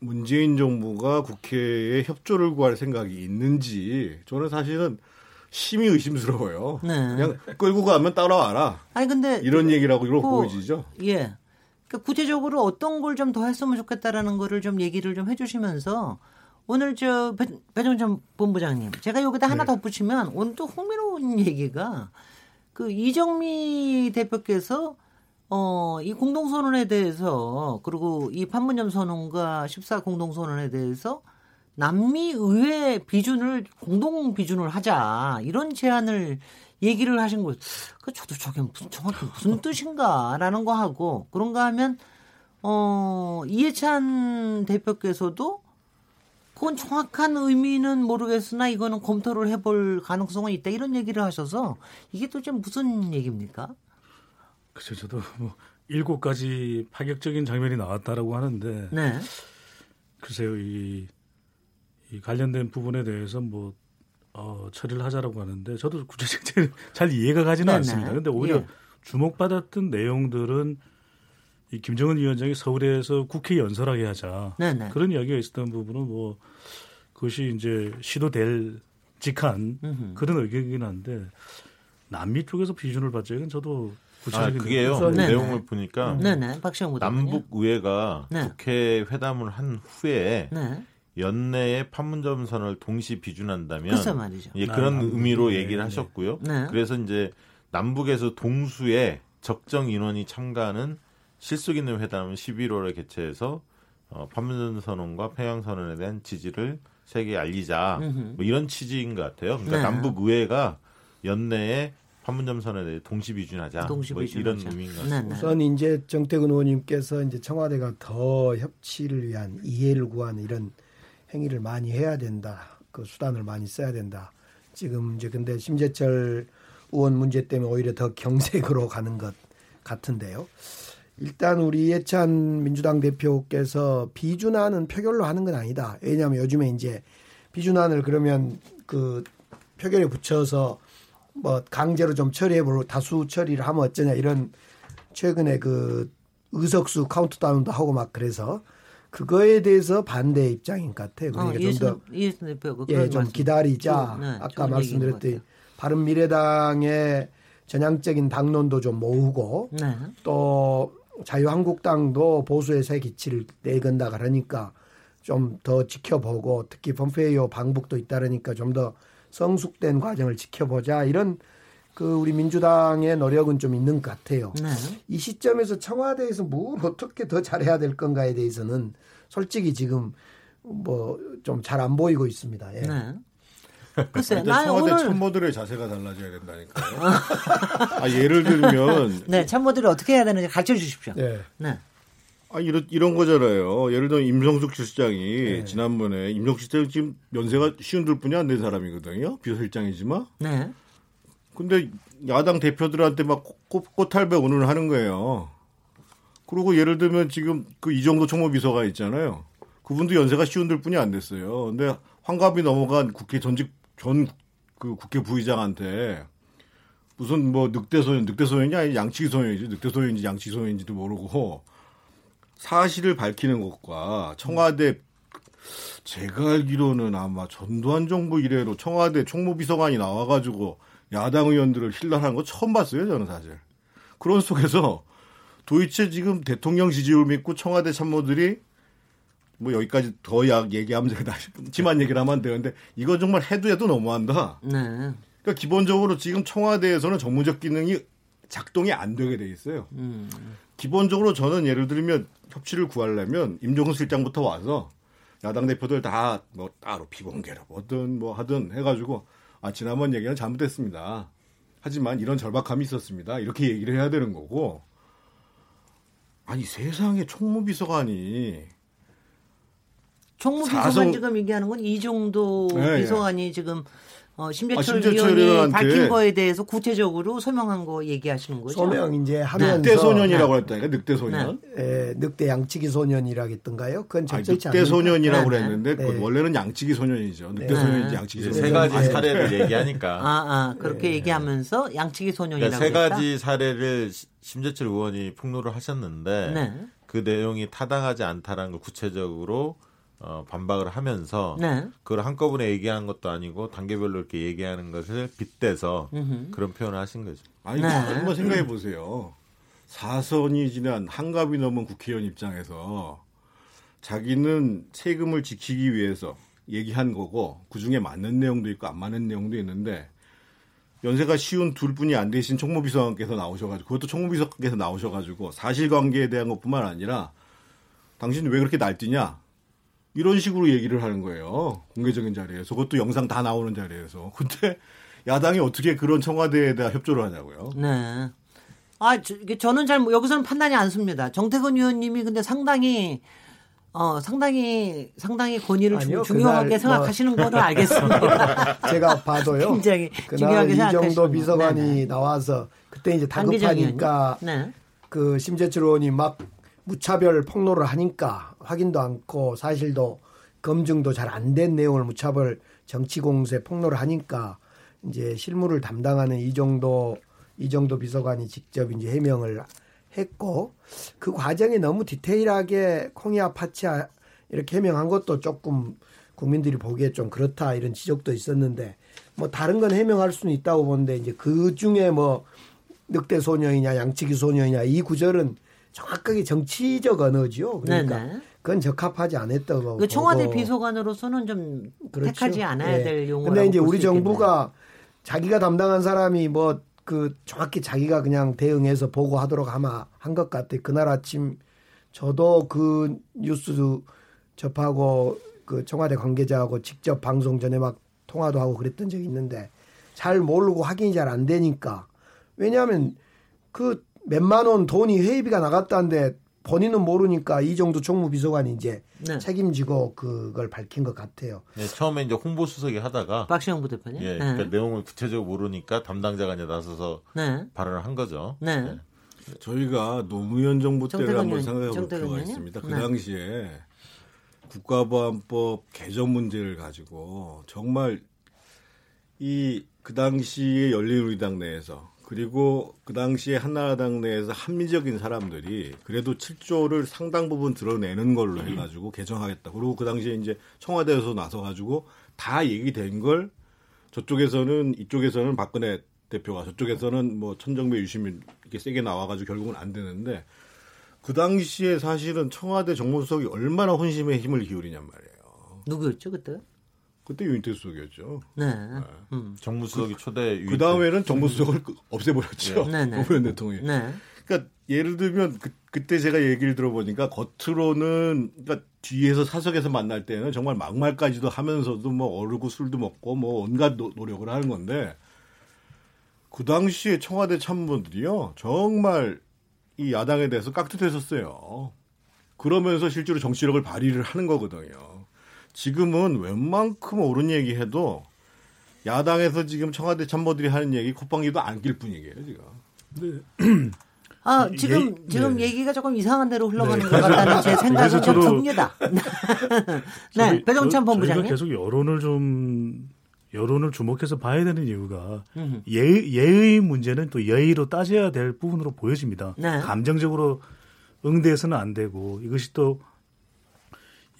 문재인 정부가 국회에 협조를 구할 생각이 있는지 저는 사실은 심히 의심스러워요. 네. 그냥 끌고 가면 따라와라. 아니 근데 이런 얘기라고 이렇게 그, 보여지죠. 예. 그러니까 구체적으로 어떤 걸 좀 더 했으면 좋겠다라는 거를 좀 얘기를 좀 해주시면서 오늘 저 배, 배정전 본부장님 제가 여기다 하나 네. 덧붙이면 오늘 또 흥미로운 얘기가 그 이정미 대표께서 어, 이 공동선언에 대해서, 그리고 이 판문점 선언과 14 공동선언에 대해서 남미 의회 비준을, 공동 비준을 하자. 이런 제안을 얘기를 하신 거예요. 그 저도 저게 무슨 정확히 무슨 뜻인가라는 거 하고 그런가 하면 어 이해찬 대표께서도 그건 정확한 의미는 모르겠으나 이거는 검토를 해볼 가능성은 있다 이런 얘기를 하셔서 이게 또좀 무슨 얘기입니까? 그렇죠. 저도 뭐 일곱 가지 파격적인 장면이 나왔다라고 하는데 네. 글쎄요 이, 이 관련된 부분에 대해서 뭐 어, 처리를 하자라고 하는데 저도 구체적으로 잘 이해가 가지는 네네. 않습니다. 그런데 오히려 예. 주목받았던 내용들은 이 김정은 위원장이 서울에서 국회 연설하게 하자 네네. 그런 이야기가 있었던 부분은 뭐 그것이 이제 시도될 직한 음흠. 그런 의견이긴 한데 남미 쪽에서 비준을 받자 이건 저도 아, 그게요. 네네. 내용을 보니까 네네. 남북 의회가 네. 국회 회담을 한 후에 네. 연내에 판문점 선을 동시 비준한다면 예, 그런 아, 의미로 네, 얘기를 네. 하셨고요. 네. 그래서 이제 남북에서 동수에 적정 인원이 참가하는 실속 있는 회담은 11월에 개최해서 어, 판문점 선언과 평양 선언에 대한 지지를 세계에 알리자 뭐 이런 취지인 것 같아요. 그러니까 네. 남북 의회가 연내에 판문점 선언에 대해 동시 비준하자 동시 뭐 이런 의미인 것 같습니다. 우선 이제 정태근 의원님께서 이제 청와대가 더 협치를 위한 이해를 구하는 이런 행위를 많이 해야 된다. 그 수단을 많이 써야 된다. 지금 이제 근데 심재철 의원 문제 때문에 오히려 더 경색으로 가는 것 같은데요. 일단 우리 예찬 민주당 대표께서 비준안은 표결로 하는 건 아니다. 왜냐하면 요즘에 이제 비준안을 그러면 그 표결에 붙여서 뭐 강제로 좀 처리해 볼 다수 처리를 하면 어쩌냐 이런 최근에 그 의석수 카운트다운도 하고 막 그래서 그거에 대해서 반대 입장인 것 같아요. 그러니까 어, 좀더 예, 좀 기다리자. 네, 아까 말씀드렸듯이 바른 미래당의 전향적인 당론도 좀 모으고 네. 또 자유한국당도 보수의 새 기치를 내건다 그러니까 좀 더 지켜보고 특히 폼페이오 방북도 잇따르니까 좀 더 성숙된 과정을 지켜보자 이런 그 우리 민주당의 노력은 좀 있는 것 같아요. 네. 이 시점에서 청와대에서 뭘 어떻게 더 잘해야 될 건가에 대해서는 솔직히 지금 뭐 좀 잘 안 보이고 있습니다. 예. 네. 글쎄, 나 청와대 오늘... 참모들의 자세가 달라져야 된다니까요. 아, 예를 들면 네 참모들이 어떻게 해야 되는지 가르쳐 주십시오. 네. 네. 아 이런 이런 거잖아요. 예를 들면 임성숙 실장이 네. 지난번에 임성숙 실장 지금 연세가 쉬운 분이 안 된 사람이거든요. 비서실장이지만. 네. 근데 야당 대표들한테 막 꽃, 꽃탈배 오늘 하는 거예요. 그리고 예를 들면 지금 그 이정도 총무비서가 있잖아요. 그분도 연세가 쉬운 분이 안 됐어요. 근데 환갑이 넘어간 국회 전직 전 그 국회 부의장한테 무슨 뭐 늑대 소년, 늑대 소년이 아니 양치기 소년이지, 늑대 소년인지 양치기 소년인지도 모르고 사실을 밝히는 것과 청와대 제가 알기로는 아마 전두환 정부 이래로 청와대 총무비서관이 나와가지고 야당 의원들을 힐난하는 거 처음 봤어요, 저는 사실. 그런 속에서 도대체 지금 대통령 지지율 믿고 청와대 참모들이 뭐 여기까지 더 얘기하면 제가 심한 얘기를 하면 안 되는데 이거 정말 해도 해도 너무한다. 네. 그러니까 기본적으로 지금 청와대에서는 정무적 기능이 작동이 안 되게 돼 있어요. 음. 기본적으로 저는 예를 들면 협치를 구하려면 임종훈 실장부터 와서 야당 대표들 다 뭐 따로 비공개로 뭐든 뭐 하든 해가지고 아 지난번 얘기는 잘못됐습니다. 하지만 이런 절박함이 있었습니다. 이렇게 얘기를 해야 되는 거고 아니 세상에 총무비서관이 총무비서관 지금 얘기하는 건이 정도 네, 비서관이 지금 어, 심재철, 아, 의원이 밝힌 거에 대해서 구체적으로 설명한 거 얘기하시는 거죠? 소명 이제 하면서 늑대 소년이라고 네. 했다니까 늑대 소년. 네. 예, 늑대 양치기 소년이라고 했던가요? 그건 적절치 않 늑대 소년이라고 네, 그랬는데 네. 원래는 양치기 소년이죠. 늑대 네. 소년인지 양치기 소년. 세 가지 사례를 얘기하니까. 아, 아 그렇게 얘기하면서 양치기 소년이라고 그러니까 세 가지 했다? 사례를 심재철 의원이 폭로를 하셨는데 그 내용이 타당하지 않다라는 걸 구체적으로 어, 반박을 하면서 네. 그걸 한꺼번에 얘기한 것도 아니고 단계별로 이렇게 얘기하는 것을 빗대서 음흠. 그런 표현을 하신 거죠. 아니 네. 한번 생각해 보세요. 사선이 지난 한갑이 넘은 국회의원 입장에서 자기는 세금을 지키기 위해서 얘기한 거고 그 중에 맞는 내용도 있고 안 맞는 내용도 있는데 연세가 쉬운 둘 분이 안 되신 총무비서관께서 나오셔가지고 그것도 총무비서관께서 나오셔가지고 사실관계에 대한 것뿐만 아니라 당신 왜 그렇게 날뛰냐 이런 식으로 얘기를 하는 거예요. 공개적인 자리에서. 그것도 영상 다 나오는 자리에서. 근데 야당이 어떻게 그런 청와대에 대한 협조를 하냐고요. 네. 아, 저, 저는 잘, 여기서는 판단이 안 습니다. 정태근 의원님이 근데 상당히 어, 상당히, 상당히 권위를 아니요, 중요하게 뭐 생각하시는 뭐... 거는 알겠습니다. 제가 봐도요. 굉장히 중요하게 이 정도 비서관이 네 네. 나와서 그때 이제 다급하니까 네. 그 심재철 의원이 막 무차별 폭로를 하니까 확인도 않고 사실도 검증도 잘 안 된 내용을 무차별 정치 공세 폭로를 하니까 이제 실무를 담당하는 이 정도 이 정도 비서관이 직접 이제 해명을 했고 그 과정이 너무 디테일하게 콩이야 팥이야 이렇게 해명한 것도 조금 국민들이 보기에 좀 그렇다 이런 지적도 있었는데 뭐 다른 건 해명할 수는 있다고 보는데 이제 그 중에 뭐 늑대 소년이냐 양치기 소년이냐 이 구절은 정확하게 정치적 언어죠. 그러니까 네네. 그건 적합하지 않았다고. 그 청와대 보고. 비서관으로서는 좀 그렇죠. 택하지 않아야 네. 될 용어. 근데 이제 우리 정부가 자기가 담당한 사람이 뭐 그 정확히 자기가 그냥 대응해서 보고하도록 아마 한 것 같아. 그날 아침 저도 그 뉴스 접하고 그 청와대 관계자하고 직접 방송 전에 막 통화도 하고 그랬던 적이 있는데 잘 모르고 확인이 잘 안 되니까 왜냐하면 그 몇만 원 돈이 회의비가 나갔다는데 본인은 모르니까 이 정도 총무비서관이 이제 네. 책임지고 그걸 밝힌 것 같아요. 네, 처음에 이제 홍보 수석이 하다가 박시영 부대표님. 예, 그러니까 네. 내용을 구체적으로 모르니까 담당자가 이제 나서서 네. 발언을 한 거죠. 네. 네. 저희가 노무현 정부 때를 한번 생각해 볼 필요가 있습니다. 그 네. 당시에 국가보안법 개정 문제를 가지고 정말 이 그 당시에 열린우리당 내에서 그리고 그 당시에 한나라당 내에서 합리적인 사람들이 그래도 7조를 상당 부분 드러내는 걸로 해가지고 개정하겠다. 그리고 그 당시에 이제 청와대에서 나서가지고 다 얘기된 걸 저쪽에서는 이쪽에서는 박근혜 대표가 저쪽에서는 뭐 천정배 유시민 이렇게 세게 나와가지고 결국은 안 되는데 그 당시에 사실은 청와대 정무수석이 얼마나 혼심에 힘을 기울이냔 말이에요. 누구였죠 그때? 그때 윤태수석이었죠. 네. 네. 음. 정무수석이 초대 그 다음에는 정무수석을 없애버렸죠. 네. 노무현 대통령이. 네. 그러니까 예를 들면 그, 그때 제가 얘기를 들어보니까 겉으로는 그러니까 뒤에서 사석에서 만날 때는 정말 막말까지도 하면서도 뭐 어르고 술도 먹고 뭐 온갖 노, 노력을 하는 건데 그 당시에 청와대 참모들이요 정말 이 야당에 대해서 깍듯했었어요. 그러면서 실제로 정치력을 발휘를 하는 거거든요. 지금은 웬만큼 옳은 얘기해도 야당에서 지금 청와대 참모들이 하는 얘기 콧방귀도 안 낄 뿐이에요 지금. 네. 아 지금 예, 지금 네. 얘기가 조금 이상한 대로 흘러가는 네. 것 같다는 제 생각은 좀 듭니다. 네, 배정찬 본부장님. 계속 여론을 좀 여론을 주목해서 봐야 되는 이유가 예, 예의 문제는 또 예의로 따져야 될 부분으로 보여집니다. 네. 감정적으로 응대해서는 안 되고 이것이 또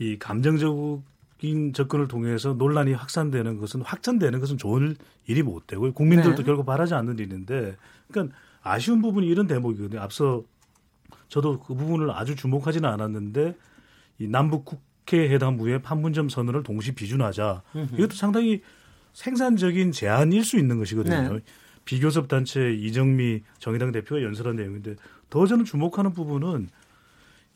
이 감정적 인 접근을 통해서 논란이 확산되는 것은 확전되는 것은 좋은 일이 못 되고 국민들도 네. 결국 바라지 않는 일인데 그러니까 아쉬운 부분이 이런 대목이거든요. 앞서 저도 그 부분을 아주 주목하지는 않았는데 이 남북 국회 해당부의 판문점 선언을 동시 비준하자 이것도 상당히 생산적인 제안일 수 있는 것이거든요. 네. 비교섭 단체 이정미 정의당 대표가 연설한 내용인데 더 저는 주목하는 부분은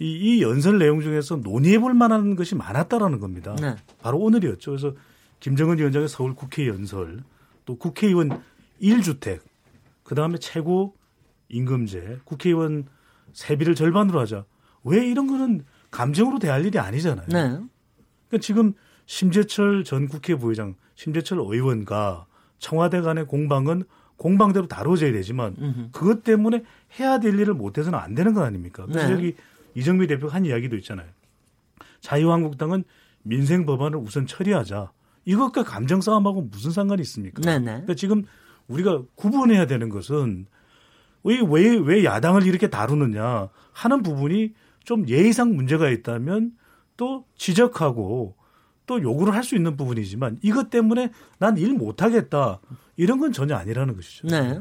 이, 이 연설 내용 중에서 논의해 볼 만한 것이 많았다라는 겁니다. 네. 바로 오늘이었죠. 그래서 김정은 위원장의 서울 국회 연설, 또 국회의원 1주택, 그 다음에 최고 임금제, 국회의원 세비를 절반으로 하자. 왜 이런 거는 감정으로 대할 일이 아니잖아요. 네. 그러니까 지금 심재철 전 국회 부회장, 심재철 의원과 청와대 간의 공방은 공방대로 다뤄져야 되지만. 그것 때문에 해야 될 일을 못해서는 안 되는 거 아닙니까? 그래서 네. 여기 이정미 대표가 한 이야기도 있잖아요. 자유한국당은 민생 법안을 우선 처리하자. 이것과 감정 싸움하고 무슨 상관이 있습니까? 네네. 네. 그러니까 지금 우리가 구분해야 되는 것은 왜, 왜, 왜 야당을 이렇게 다루느냐 하는 부분이 좀 예의상 문제가 있다면 또 지적하고 또 요구를 할 수 있는 부분이지만 이것 때문에 난 일 못하겠다 이런 건 전혀 아니라는 것이죠. 네.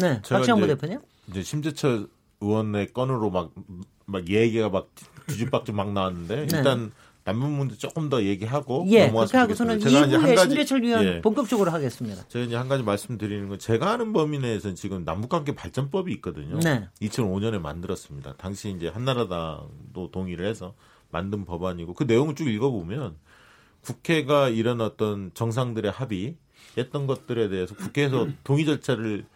네. 박시영 대표님. 이제 심재철 의원의 건으로 막, 막 얘기가 막 뒤집박죽 막 나왔는데 네. 일단 남북 문제 조금 더 얘기하고 예, 그렇게 제가 이제 한 가지 심재철 위원 예, 본격적으로 하겠습니다. 제가 이제 한 가지 말씀드리는 건 제가 아는 범위 내에서는 지금 남북관계 발전법이 있거든요. 네. 2005년에 만들었습니다. 당시 이제 한나라당도 동의를 해서 만든 법안이고 그 내용을 쭉 읽어보면 국회가 이런 어떤 정상들의 합의 했던 것들에 대해서 국회에서 동의 절차를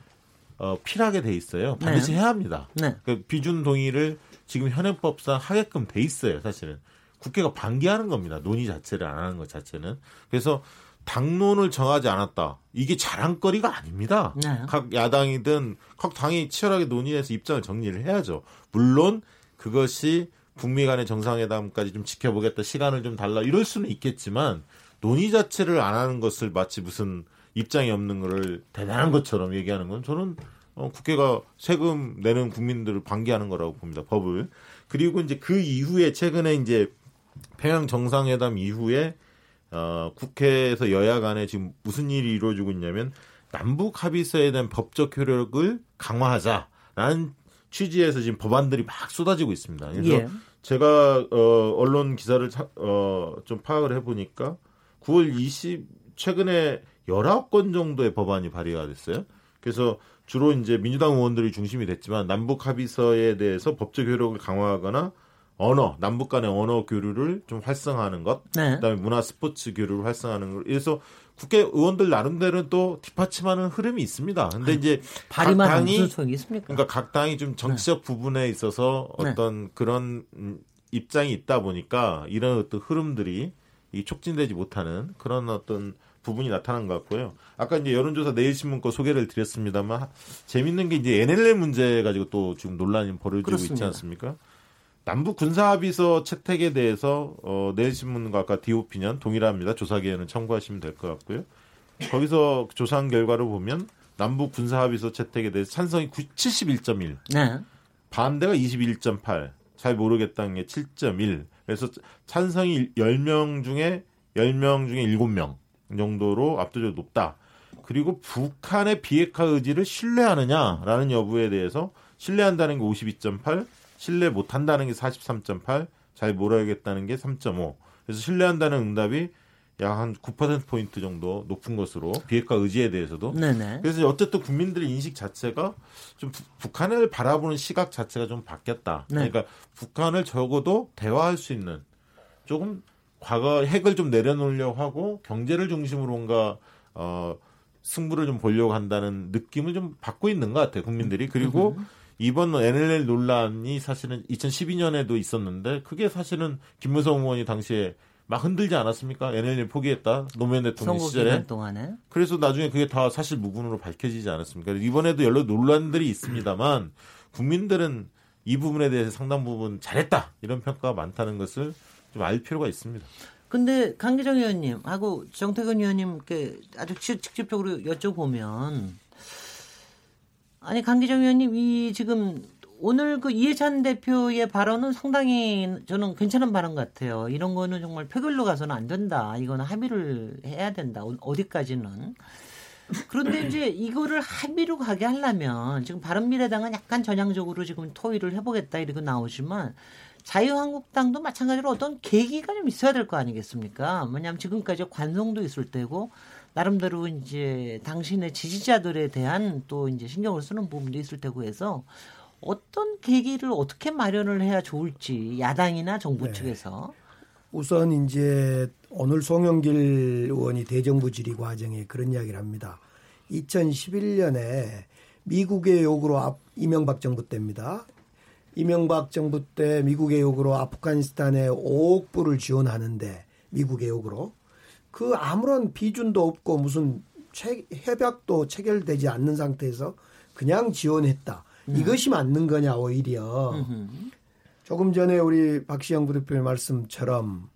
어, 필하게 돼 있어요. 반드시 네. 해야 합니다. 네. 그 비준 동의를 지금 현행법상 하게끔 돼 있어요. 사실은 국회가 반기하는 겁니다. 논의 자체를 안 하는 것 자체는. 그래서 당론을 정하지 않았다. 이게 자랑거리가 아닙니다. 네. 각 야당이든 각 당이 치열하게 논의해서 입장을 정리를 해야죠. 물론 그것이 북미 간의 정상회담까지 좀 지켜보겠다 시간을 좀 달라 이럴 수는 있겠지만 논의 자체를 안 하는 것을 마치 무슨 입장이 없는 거를 대단한 것처럼 얘기하는 건 저는 어, 국회가 세금 내는 국민들을 방기하는 거라고 봅니다 법을 그리고 이제 그 이후에 최근에 이제 평양 정상회담 이후에 어, 국회에서 여야 간에 지금 무슨 일이 이루어지고 있냐면 남북 합의서에 대한 법적 효력을 강화하자라는 취지에서 지금 법안들이 막 쏟아지고 있습니다. 그래서 예. 제가 어 언론 기사를 어 좀 파악을 해 보니까 9월 20 최근에 19건 정도의 법안이 발의가 됐어요. 그래서 주로 이제 민주당 의원들이 중심이 됐지만 남북 합의서에 대해서 법적 효력을 강화하거나 언어 남북 간의 언어 교류를 좀 활성화하는 것, 네. 그다음에 문화 스포츠 교류를 활성화하는 것. 그래서 국회 의원들 나름대로는 또 뒷받침하는 흐름이 있습니다. 근데 아니, 이제 각 당이? 그러니까 각 당이 좀 정치적 네. 부분에 있어서 네. 어떤 네. 그런 입장이 있다 보니까 이런 어떤 흐름들이 이 촉진되지 못하는 그런 어떤 부분이 나타난 것 같고요. 아까 이제 여론조사 내일신문 거 소개를 드렸습니다만 재밌는 게 이제 NLL 문제 가지고 또 지금 논란이 벌어지고 그렇습니다. 있지 않습니까? 남북 군사합의서 채택에 대해서 어, 내일신문과 아까 디오피년 동일합니다. 조사기에는 참고하시면 될 것 같고요. 거기서 조사한 결과를 보면 남북 군사합의서 채택에 대해서 찬성이 71.1, 네. 반대가 21.8, 잘 모르겠다는 게 7.1. 그래서 찬성이 10명 중에 10명 중에 7명 정도로 압도적으로 높다. 그리고 북한의 비핵화 의지를 신뢰하느냐라는 여부에 대해서 신뢰한다는 게 52.8, 신뢰 못한다는 게 43.8, 잘 모르겠다는 게 3.5. 그래서 신뢰한다는 응답이 약 한 9%포인트 정도 높은 것으로 비핵화 의지에 대해서도. 네네. 그래서 어쨌든 국민들의 인식 자체가 좀 부, 북한을 바라보는 시각 자체가 좀 바뀌었다. 네. 그러니까 북한을 적어도 대화할 수 있는 조금 과거 핵을 좀 내려놓으려고 하고 경제를 중심으로 뭔가 어 승부를 좀 보려고 한다는 느낌을 좀 받고 있는 것 같아요 국민들이 그리고 이번 NLL 논란이 사실은 2012년에도 있었는데 그게 사실은 김무성 의원이 당시에 막 흔들지 않았습니까? NLL 포기했다 노무현 대통령 시절에 동안에. 그래서 나중에 그게 다 사실 무근으로 밝혀지지 않았습니까? 이번에도 여러 논란들이 있습니다만 국민들은 이 부분에 대해서 상당 부분 잘했다 이런 평가가 많다는 것을 좀 알 필요가 있습니다. 근데 강기정 의원님하고 정태근 의원님께 아주 직접적으로 여쭤보면 아니 강기정 의원님 이 지금 오늘 그 이해찬 대표의 발언은 상당히 저는 괜찮은 발언 같아요. 이런 거는 정말 표결로 가서는 안 된다. 이거는 합의를 해야 된다. 어디까지는. 그런데 이제 이거를 합의로 가게 하려면 지금 바른미래당은 약간 전향적으로 지금 토의를 해보겠다 이렇게 나오지만 자유한국당도 마찬가지로 어떤 계기가 좀 있어야 될 거 아니겠습니까? 뭐냐면 지금까지 관성도 있을 때고 나름대로 이제 당신의 지지자들에 대한 또 이제 신경을 쓰는 부분도 있을 테고 해서 어떤 계기를 어떻게 마련을 해야 좋을지 야당이나 정부 네. 측에서 우선 이제 오늘 송영길 의원이 대정부 질의 과정에 그런 이야기를 합니다. 2011년에 미국의 요구로 앞 이명박 정부 때입니다. 이명박 정부 때 미국의 요구로 아프가니스탄에 5억 불을 지원하는데 미국의 요구로 그 아무런 비준도 없고 무슨 체, 협약도 체결되지 않는 상태에서 그냥 지원했다. 음. 이것이 맞는 거냐 오히려. 음흠. 조금 전에 우리 박시영 부대표의 말씀처럼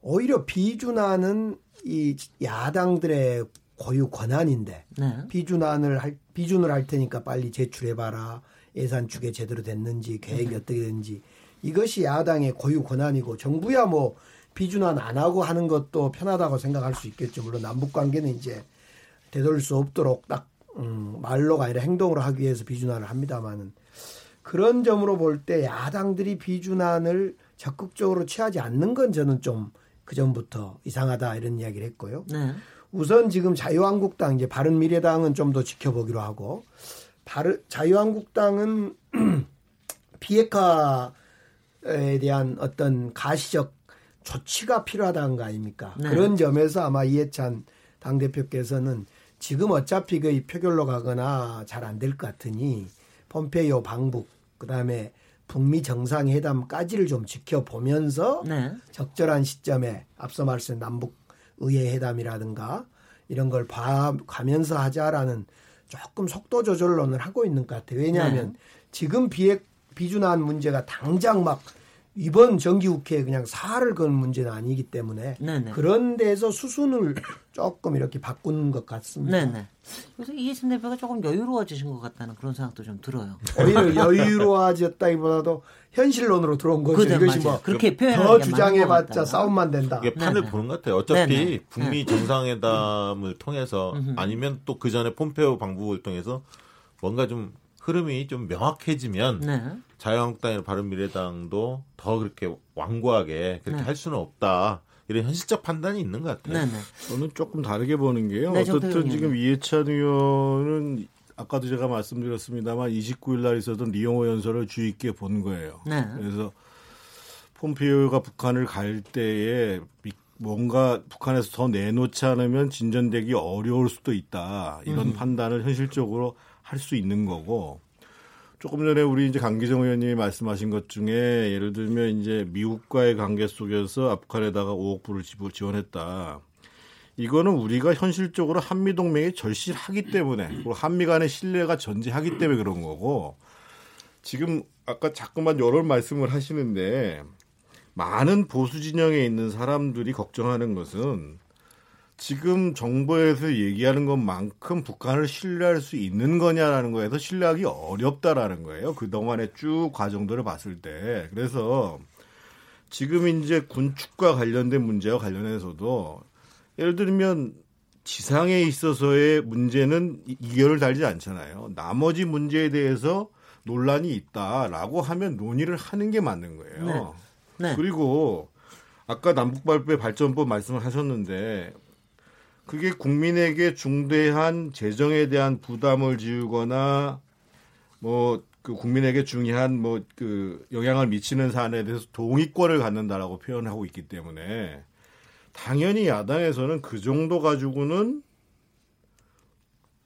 오히려 비준하는 이 야당들의 고유 권한인데 네. 비준안을 할 비준을 할 테니까 빨리 제출해 봐라. 예산 추계 제대로 됐는지 계획이 네. 어떻게 됐는지 이것이 야당의 고유 권한이고 정부야 뭐 비준안 안 하고 하는 것도 편하다고 생각할 수 있겠죠. 물론 남북 관계는 이제 되돌릴 수 없도록 딱 음, 말로가 아니라 행동으로 하기 위해서 비준안을 합니다만은 그런 점으로 볼 때 야당들이 비준안을 적극적으로 취하지 않는 건 저는 좀 그 전부터 이상하다 이런 이야기를 했고요. 네. 우선 지금 자유한국당 이제 바른미래당은 좀 더 지켜보기로 하고 바르, 자유한국당은 비핵화에 대한 어떤 가시적 조치가 필요하다는 거 아닙니까? 네. 그런 점에서 아마 이해찬 당대표께서는 지금 어차피 그 표결로 가거나 잘 안 될 것 같으니 폼페이오 방북 그다음에 북미 정상회담까지를 좀 지켜보면서 네. 적절한 시점에 앞서 말씀 남북 의회 회담이라든가 이런 걸 봐 가면서 하자라는 조금 속도 조절론을 하고 있는 것 같아요. 왜냐하면 네. 지금 비핵 비준안 문제가 당장 막 이번 정기국회에 그냥 사활을 건 문제는 아니기 때문에 네네. 그런 데서 수순을 조금 이렇게 바꾸는 것 같습니다. 네네. 그래서 이해찬 대표가 조금 여유로워지신 것 같다는 그런 생각도 좀 들어요. 오히려 여유로워졌다기보다도 현실론으로 들어온 거죠. 그래, 이것이 뭐 그렇게 더 주장해봤자 싸움만 된다. 이게 판을 네네. 보는 것 같아요. 어차피 네네. 북미 정상회담을 통해서 아니면 또 그 전에 폼페오 방북을 통해서 뭔가 좀 흐름이 좀 명확해지면 네. 자유한국당이나 바른미래당도 더 그렇게 완고하게 그렇게 네. 할 수는 없다. 이런 현실적 판단이 있는 것 같아요. 네네. 네. 저는 조금 다르게 보는 게요. 네, 어떻든 지금 이해찬 의원은 아까도 제가 말씀드렸습니다만 29일 날 있었던 리용호 연설을 주의 있게 본 거예요. 네. 그래서 폼피오가 북한을 갈 때에 뭔가 북한에서 더 내놓지 않으면 진전되기 어려울 수도 있다. 이런 음. 판단을 현실적으로 할 수 있는 거고 조금 전에 우리 이제 강기정 의원님이 말씀하신 것 중에 예를 들면 이제 미국과의 관계 속에서 아프간에다가 5억 불을 지원했다. 이거는 우리가 현실적으로 한미 동맹이 절실하기 때문에 그리고 한미 간의 신뢰가 전제하기 때문에 그런 거고 지금 아까 자꾸만 여러 말씀을 하시는데 많은 보수 진영에 있는 사람들이 걱정하는 것은 지금 정부에서 얘기하는 것만큼 북한을 신뢰할 수 있는 거냐라는 거에서 신뢰하기 어렵다라는 거예요. 그동안의 쭉 과정들을 봤을 때. 그래서 지금 이제 군축과 관련된 문제와 관련해서도 예를 들면 지상에 있어서의 문제는 이결을 달지 않잖아요. 나머지 문제에 대해서 논란이 있다라고 하면 논의를 하는 게 맞는 거예요. 네. 네. 그리고 아까 남북발배 발전법 말씀을 하셨는데 그게 국민에게 중대한 재정에 대한 부담을 지우거나 뭐 그 국민에게 중요한 뭐 그 영향을 미치는 사안에 대해서 동의권을 갖는다라고 표현하고 있기 때문에 당연히 야당에서는 그 정도 가지고는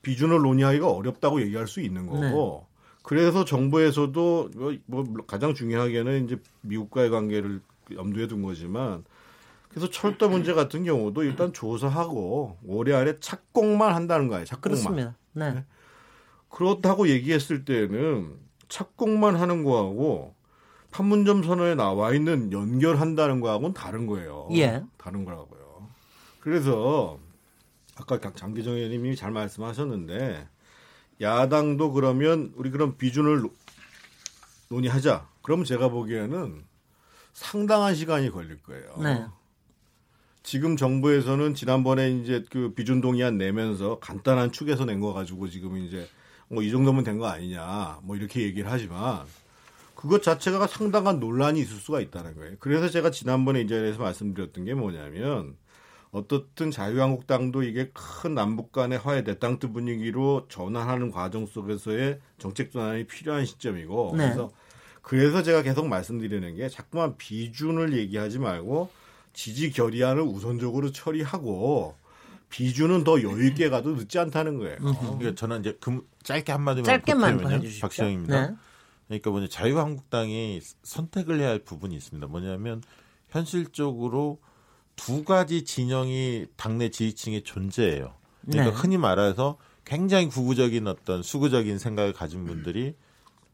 비준을 논의하기가 어렵다고 얘기할 수 있는 거고 네. 그래서 정부에서도 뭐, 뭐 가장 중요하게는 이제 미국과의 관계를 염두에 둔 거지만 그래서 철도 문제 같은 경우도 일단 조사하고 올해 안에 착공만 한다는 거예요. 착공만. 그렇습니다. 네. 네. 그렇다고 얘기했을 때는 착공만 하는 거하고 판문점 선언에 나와 있는 연결한다는 거하고는 다른 거예요. 예. 다른 거라고요. 그래서 아까 장기정 의원님이 잘 말씀하셨는데 야당도 그러면 우리 그럼 비준을 논의하자. 그러면 제가 보기에는 상당한 시간이 걸릴 거예요. 네. 지금 정부에서는 지난번에 이제 그 비준 동의안 내면서 간단한 축에서 낸 거 가지고 지금 이제 뭐 이 정도면 된 거 아니냐 뭐 이렇게 얘기를 하지만 그것 자체가 상당한 논란이 있을 수가 있다는 거예요. 그래서 제가 지난번에 이제에서 말씀드렸던 게 뭐냐면 어떻든 자유한국당도 이게 큰 남북 간의 화해 대땅트 분위기로 전환하는 과정 속에서의 정책 전환이 필요한 시점이고 네. 그래서 그래서 제가 계속 말씀드리는 게 자꾸만 비준을 얘기하지 말고 지지 결의안을 우선적으로 처리하고 비준은 더 여유 있게 가도 늦지 않다는 거예요. 그러니까 저는 이제 그 짧게 한마디만 짧게만 해주시죠. 박시영입니다. 네. 그러니까 뭐냐 자유한국당이 선택을 해야 할 부분이 있습니다. 뭐냐면 현실적으로 두 가지 진영이 당내 지지층에 존재해요. 그러니까 네. 흔히 말해서 굉장히 구구적인 어떤 수구적인 생각을 가진 분들이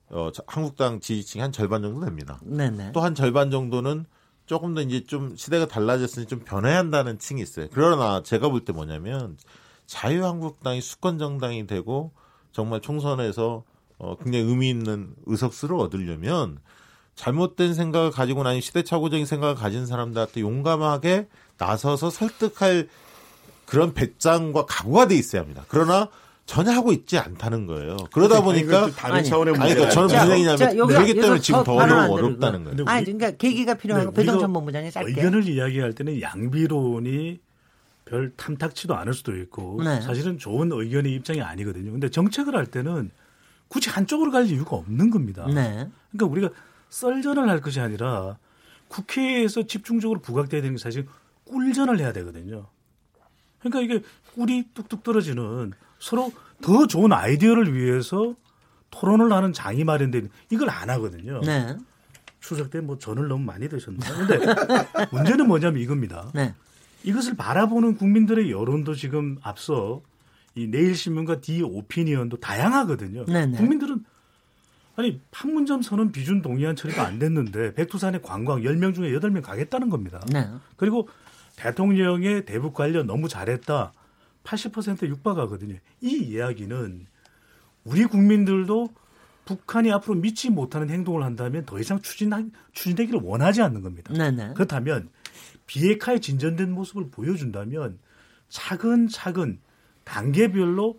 어, 한국당 지지층 한 절반 정도 됩니다. 또한 절반 정도는 조금 더 이제 좀 시대가 달라졌으니 좀 변해야 한다는 층이 있어요. 그러나 제가 볼 때 뭐냐면 자유한국당이 수권 정당이 되고 정말 총선에서 어, 굉장히 의미 있는 의석수를 얻으려면 잘못된 생각을 가지고 나니 시대착오적인 생각을 가진 사람들한테 용감하게 나서서 설득할 그런 배짱과 각오가 돼 있어야 합니다. 그러나 전혀 하고 있지 않다는 거예요. 그러다 보니까 다른 차원의 문제가 그러니까 저는 무슨 얘기냐면 그렇기 때문에 지금 더 어려워, 어렵다는 거예요. 아니 그러니까 계기가 필요한 네, 배동찬 본부장이 짧게 의견을 이야기할 때는 양비론이 별 탐탁치도 않을 수도 있고 네. 사실은 좋은 의견의 입장이 아니거든요. 근데 정책을 할 때는 굳이 한쪽으로 갈 이유가 없는 겁니다. 네. 그러니까 우리가 썰전을 할 것이 아니라 국회에서 집중적으로 부각돼야 되는 게 사실 꿀전을 해야 되거든요. 그러니까 이게 꿀이 뚝뚝 떨어지는 서로 더 좋은 아이디어를 위해서 토론을 하는 장이 마련된 이걸 안 하거든요. 네. 추석 때 뭐 전을 너무 많이 드셨나요? 근데 문제는 뭐냐면 이겁니다. 네. 이것을 바라보는 국민들의 여론도 지금 앞서 이 내일신문과 디 오피니언도 다양하거든요. 네네. 국민들은 아니 판문점 선언 비준 동의안 처리가 안 됐는데 백두산에 관광 10명 중에 8명 가겠다는 겁니다. 네. 그리고 대통령의 대북 관련 너무 잘했다. 80% 육박하거든요. 이 이야기는 우리 국민들도 북한이 앞으로 믿지 못하는 행동을 한다면 더 이상 추진, 추진되기를 원하지 않는 겁니다. 네네. 그렇다면 비핵화에 진전된 모습을 보여준다면 차근차근 단계별로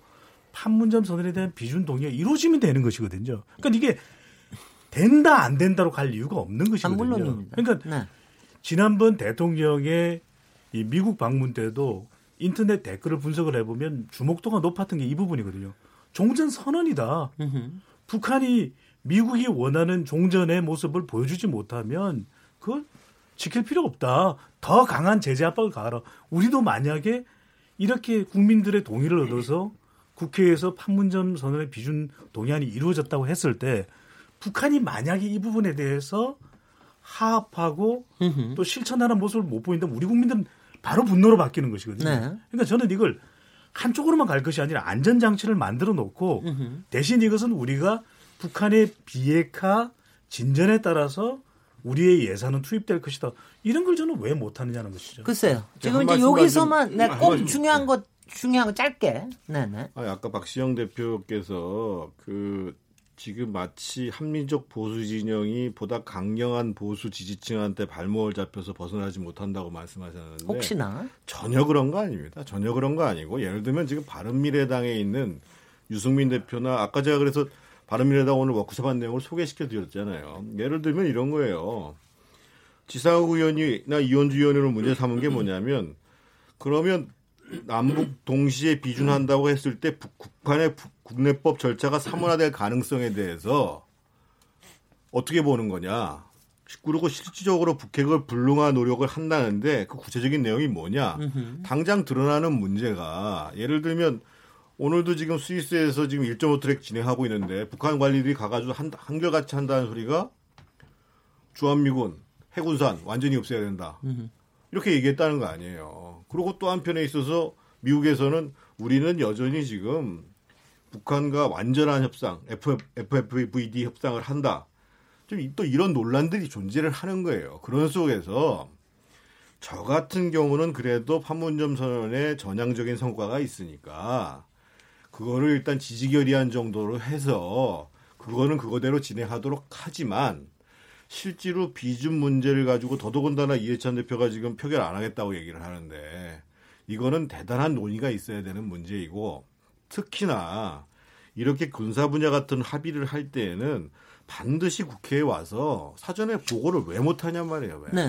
판문점 선언에 대한 비준 동의가 이루어지면 되는 것이거든요. 그러니까 이게 된다 안 된다로 갈 이유가 없는 것이거든요. 물론입니다. 그러니까 네. 지난번 대통령의 이 미국 방문 때도 인터넷 댓글을 분석을 해보면 주목도가 높았던 게 이 부분이거든요. 종전 선언이다. 으흠. 북한이 미국이 원하는 종전의 모습을 보여주지 못하면 그걸 지킬 필요 없다. 더 강한 제재 압박을 가하라. 우리도 만약에 이렇게 국민들의 동의를 얻어서 국회에서 판문점 선언의 비준 동의안이 이루어졌다고 했을 때 북한이 만약에 이 부분에 대해서 하합하고 으흠. 또 실천하는 모습을 못 보인다면 우리 국민들은 바로 분노로 바뀌는 것이거든요. 네. 그러니까 저는 이걸 한쪽으로만 갈 것이 아니라 안전장치를 만들어 놓고 으흠. 대신 이것은 우리가 북한의 비핵화 진전에 따라서 우리의 예산은 투입될 것이다. 이런 걸 저는 왜 못하느냐는 것이죠. 글쎄요. 지금 이제 여기서만 네, 꼭 중요한 것 중요한 거 짧게. 네네. 아, 아까 박시영 대표께서 그 지금 마치 합리적 보수 진영이 보다 강경한 보수 지지층한테 발목을 잡혀서 벗어나지 못한다고 말씀하셨는데 혹시나 전혀 그런 거 아닙니다. 전혀 그런 거 아니고 예를 들면 지금 바른미래당에 있는 유승민 대표나 아까 제가 그래서 바른미래당 오늘 워크숍 한 내용을 소개시켜 드렸잖아요. 예를 들면 이런 거예요. 지상욱 의원이나 이원주 의원으로 문제 삼은 게 뭐냐면 그러면 남북 동시에 비준한다고 했을 때 북한의 국내법 절차가 사문화될 가능성에 대해서 어떻게 보는 거냐. 그리고 실질적으로 북핵을 불능화 노력을 한다는데 그 구체적인 내용이 뭐냐. 당장 드러나는 문제가 예를 들면 오늘도 지금 스위스에서 지금 1.5 트랙 진행하고 있는데 북한 관리들이 가가지고 한, 한결같이 한다는 소리가 주한미군 해군산 완전히 없애야 된다. 이렇게 얘기했다는 거 아니에요. 그리고 또 한편에 있어서 미국에서는 우리는 여전히 지금 북한과 완전한 협상, FFVD 협상을 한다. 좀 또 이런 논란들이 존재를 하는 거예요. 그런 속에서 저 같은 경우는 그래도 판문점 선언에 전향적인 성과가 있으니까 그거를 일단 지지결의한 정도로 해서 그거는 그거대로 진행하도록 하지만 실제로 비준 문제를 가지고 더더군다나 이해찬 대표가 지금 표결 안 하겠다고 얘기를 하는데 이거는 대단한 논의가 있어야 되는 문제이고 특히나 이렇게 군사 분야 같은 합의를 할 때에는 반드시 국회에 와서 사전에 보고를 왜 못하냔 말이에요. 왜. 네.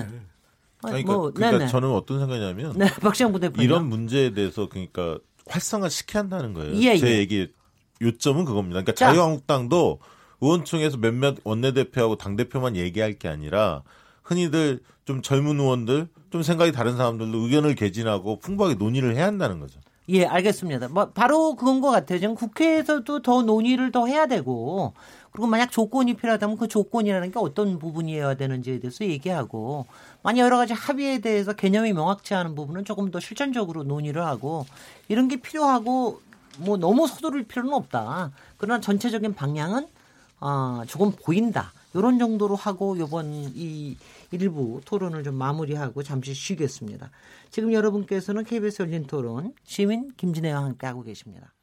아니, 그러니까, 뭐, 그러니까 저는 어떤 생각이냐면 네, 이런 문제에 대해서 그러니까 활성화 시켜야 한다는 거예요. 예, 제 예. 얘기 요점은 그겁니다. 그러니까 자. 자유한국당도 의원총회에서 몇몇 원내대표하고 당대표만 얘기할 게 아니라 흔히들 좀 젊은 의원들 좀 생각이 다른 사람들도 의견을 개진하고 풍부하게 논의를 해야 한다는 거죠. 예, 알겠습니다. 뭐 바로 그건 것 같아요. 지금 국회에서도 더 논의를 더 해야 되고 그리고 만약 조건이 필요하다면 그 조건이라는 게 어떤 부분이어야 되는지에 대해서 얘기하고 만약 여러 가지 합의에 대해서 개념이 명확치 않은 부분은 조금 더 실전적으로 논의를 하고 이런 게 필요하고 뭐 너무 서두를 필요는 없다. 그러나 전체적인 방향은 어, 조금 보인다. 이런 정도로 하고 요번 이 일부 토론을 좀 마무리하고 잠시 쉬겠습니다. 지금 여러분께서는 KBS 열린 토론 시민 김진애와 함께 하고 계십니다.